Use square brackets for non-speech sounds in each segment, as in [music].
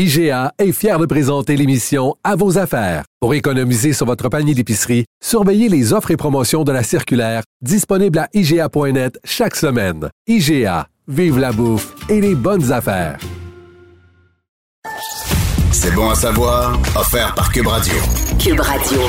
IGA est fier de présenter l'émission À vos affaires. Pour économiser sur votre panier d'épicerie, surveillez les offres et promotions de la circulaire disponible à IGA.net chaque semaine. IGA, vive la bouffe et les bonnes affaires. C'est bon à savoir, offert par Cube Radio. Cube Radio.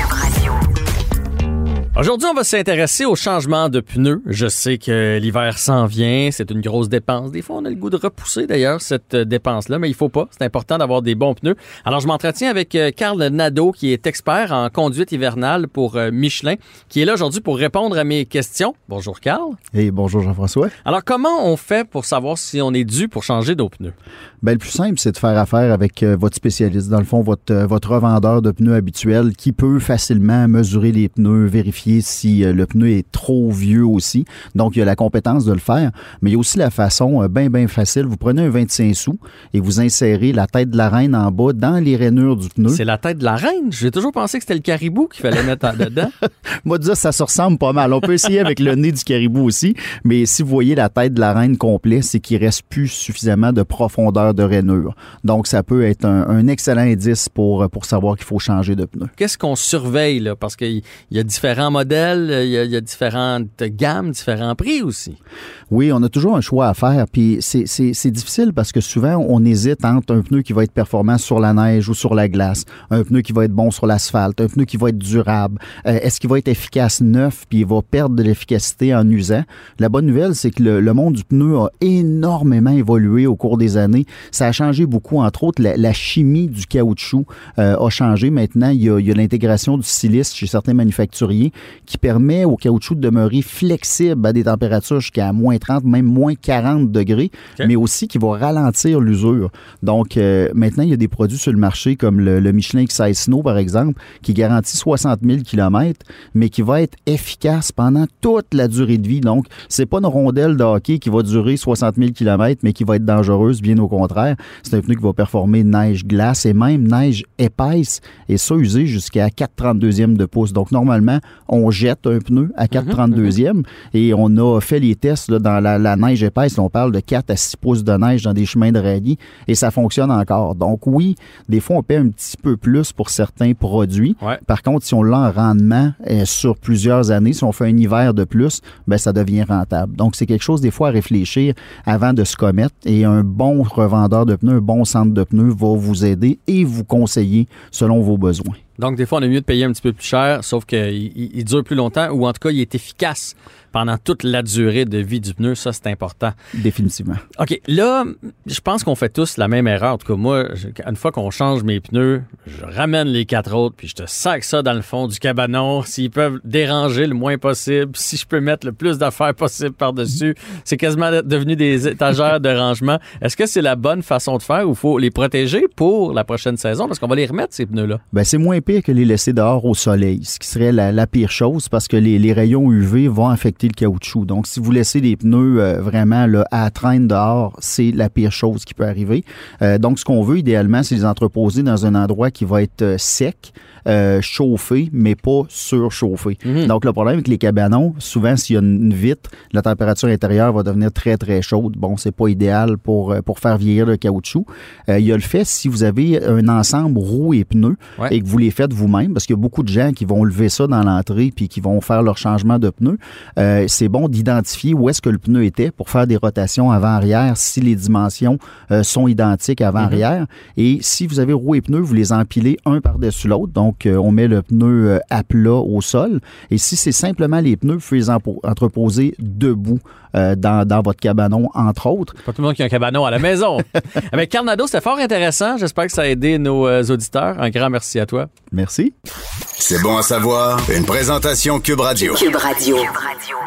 Aujourd'hui, on va s'intéresser au changement de pneus. Je sais que l'hiver s'en vient, c'est une grosse dépense. Des fois, on a le goût de repousser d'ailleurs cette euh, dépense-là, mais il faut pas. C'est important d'avoir des bons pneus. Alors, je m'entretiens avec euh, Carl Nadeau, qui est expert en conduite hivernale pour euh, Michelin, qui est là aujourd'hui pour répondre à mes questions. Bonjour, Carl. Et bonjour, Jean-François. Alors, comment on fait pour savoir si on est dû pour changer nos pneus? Ben, le plus simple, c'est de faire affaire avec votre spécialiste. Dans le fond, votre, votre revendeur de pneus habituel qui peut facilement mesurer les pneus, vérifier si le pneu est trop vieux aussi. Donc, il y a la compétence de le faire, mais il y a aussi la façon bien, bien facile. Vous prenez un 25 sous et vous insérez la tête de la reine en bas dans les rainures du pneu. C'est la tête de la reine? J'ai toujours pensé que c'était le caribou qu'il fallait mettre en dedans. [laughs] Moi, dire, ça se ressemble pas mal. On peut essayer avec le nez du caribou aussi, mais si vous voyez la tête de la reine complet, c'est qu'il reste plus suffisamment de profondeur de rainure. Donc, ça peut être un, un excellent indice pour, pour savoir qu'il faut changer de pneu. Qu'est-ce qu'on surveille, là? Parce qu'il y a différents modèles, il y, a, différentes gammes, différents prix aussi. Oui, on a toujours un choix à faire. Puis c'est difficile parce que souvent, on hésite entre un pneu qui va être performant sur la neige ou sur la glace, un pneu qui va être bon sur l'asphalte, un pneu qui va être durable. Euh, Est-ce qu'il va être efficace neuf puis il va perdre de l'efficacité en usant? La bonne nouvelle, c'est que le, monde du pneu a énormément évolué au cours des années. Ça a changé beaucoup. Entre autres, la, chimie du caoutchouc euh, a changé. Maintenant, il y a, a l'intégration du silice chez certains manufacturiers qui permet au caoutchouc de demeurer flexible à des températures jusqu'à moins 30, même moins 40 degrés, okay. mais aussi qui va ralentir l'usure. Donc, euh, maintenant, il y a des produits sur le marché comme le, le Michelin Excise Snow, par exemple, qui garantit 60 000 km, mais qui va être efficace pendant toute la durée de vie. Donc, c'est pas une rondelle de hockey qui va durer 60 000 km, mais qui va être dangereuse, bien au contraire. C'est un pneu qui va performer neige-glace et même neige épaisse, et ça usé jusqu'à 4,32e de pouce. Donc, normalement, on jette un pneu à 4,32e mm -hmm. et on a fait les tests là, dans la, la, neige épaisse. On parle de 4 à 6 pouces de neige dans des chemins de rallye et ça fonctionne encore. Donc oui, des fois, on paie un petit peu plus pour certains produits. Ouais. Par contre, si on l'a en rendement euh, sur plusieurs années, si on fait un hiver de plus, ben ça devient rentable. Donc c'est quelque chose des fois à réfléchir avant de se commettre et un bon revendeur de pneus, un bon centre de pneus va vous aider et vous conseiller selon vos besoins. Donc, des fois, on est mieux de payer un petit peu plus cher, sauf qu'il il dure plus longtemps ou en tout cas, il est efficace pendant toute la durée de vie du pneu. Ça, c'est important. Définitivement. OK. Là, je pense qu'on fait tous la même erreur. En tout cas, moi, une fois qu'on change mes pneus, je ramène les quatre autres, puis je te sac ça dans le fond du cabanon. S'ils peuvent déranger le moins possible, si je peux mettre le plus d'affaires possible par-dessus, c'est quasiment devenu des étagères de rangement. Est-ce que c'est la bonne façon de faire ou faut les protéger pour la prochaine saison? Parce qu'on va les remettre, ces pneus-là. Ben, c'est moins pire que les laisser dehors au soleil, ce qui serait la, la pire chose parce que les, les, rayons UV vont affecter le caoutchouc. Donc, si vous laissez les pneus euh, vraiment là, à traîne dehors, c'est la pire chose qui peut arriver. Euh, donc, ce qu'on veut idéalement, c'est les entreposer dans un endroit qui va être euh, sec, euh, chauffé, mais pas surchauffé. Mm -hmm. Donc, le problème avec les cabanons, souvent, s'il y a une vitre, la température intérieure va devenir très, très chaude. Bon, c'est pas idéal pour, pour faire vieillir le caoutchouc. Euh, il y a le fait, si vous avez un ensemble roues et pneus ouais. et que vous les faites vous-même, parce qu'il y a beaucoup de gens qui vont lever ça dans l'entrée puis qui vont faire leur changement de pneus, euh, c'est bon d'identifier où est-ce que le pneu était pour faire des rotations avant-arrière si les dimensions euh, sont identiques avant-arrière. Mm -hmm. Et si vous avez roues et pneus, vous les empilez un par-dessus l'autre. Donc, euh, on met le pneu à plat au sol. Et si c'est simplement les pneus, vous pouvez les entreposer debout euh, dans, dans, votre cabanon, entre autres. Pas tout le monde qui a un cabanon à la maison. [laughs] Avec Carnado, c'était fort intéressant. J'espère que ça a aidé nos euh, auditeurs. Un grand merci à toi. Merci. C'est bon à savoir. Une présentation Cube Radio. Cube Radio. Cube Radio.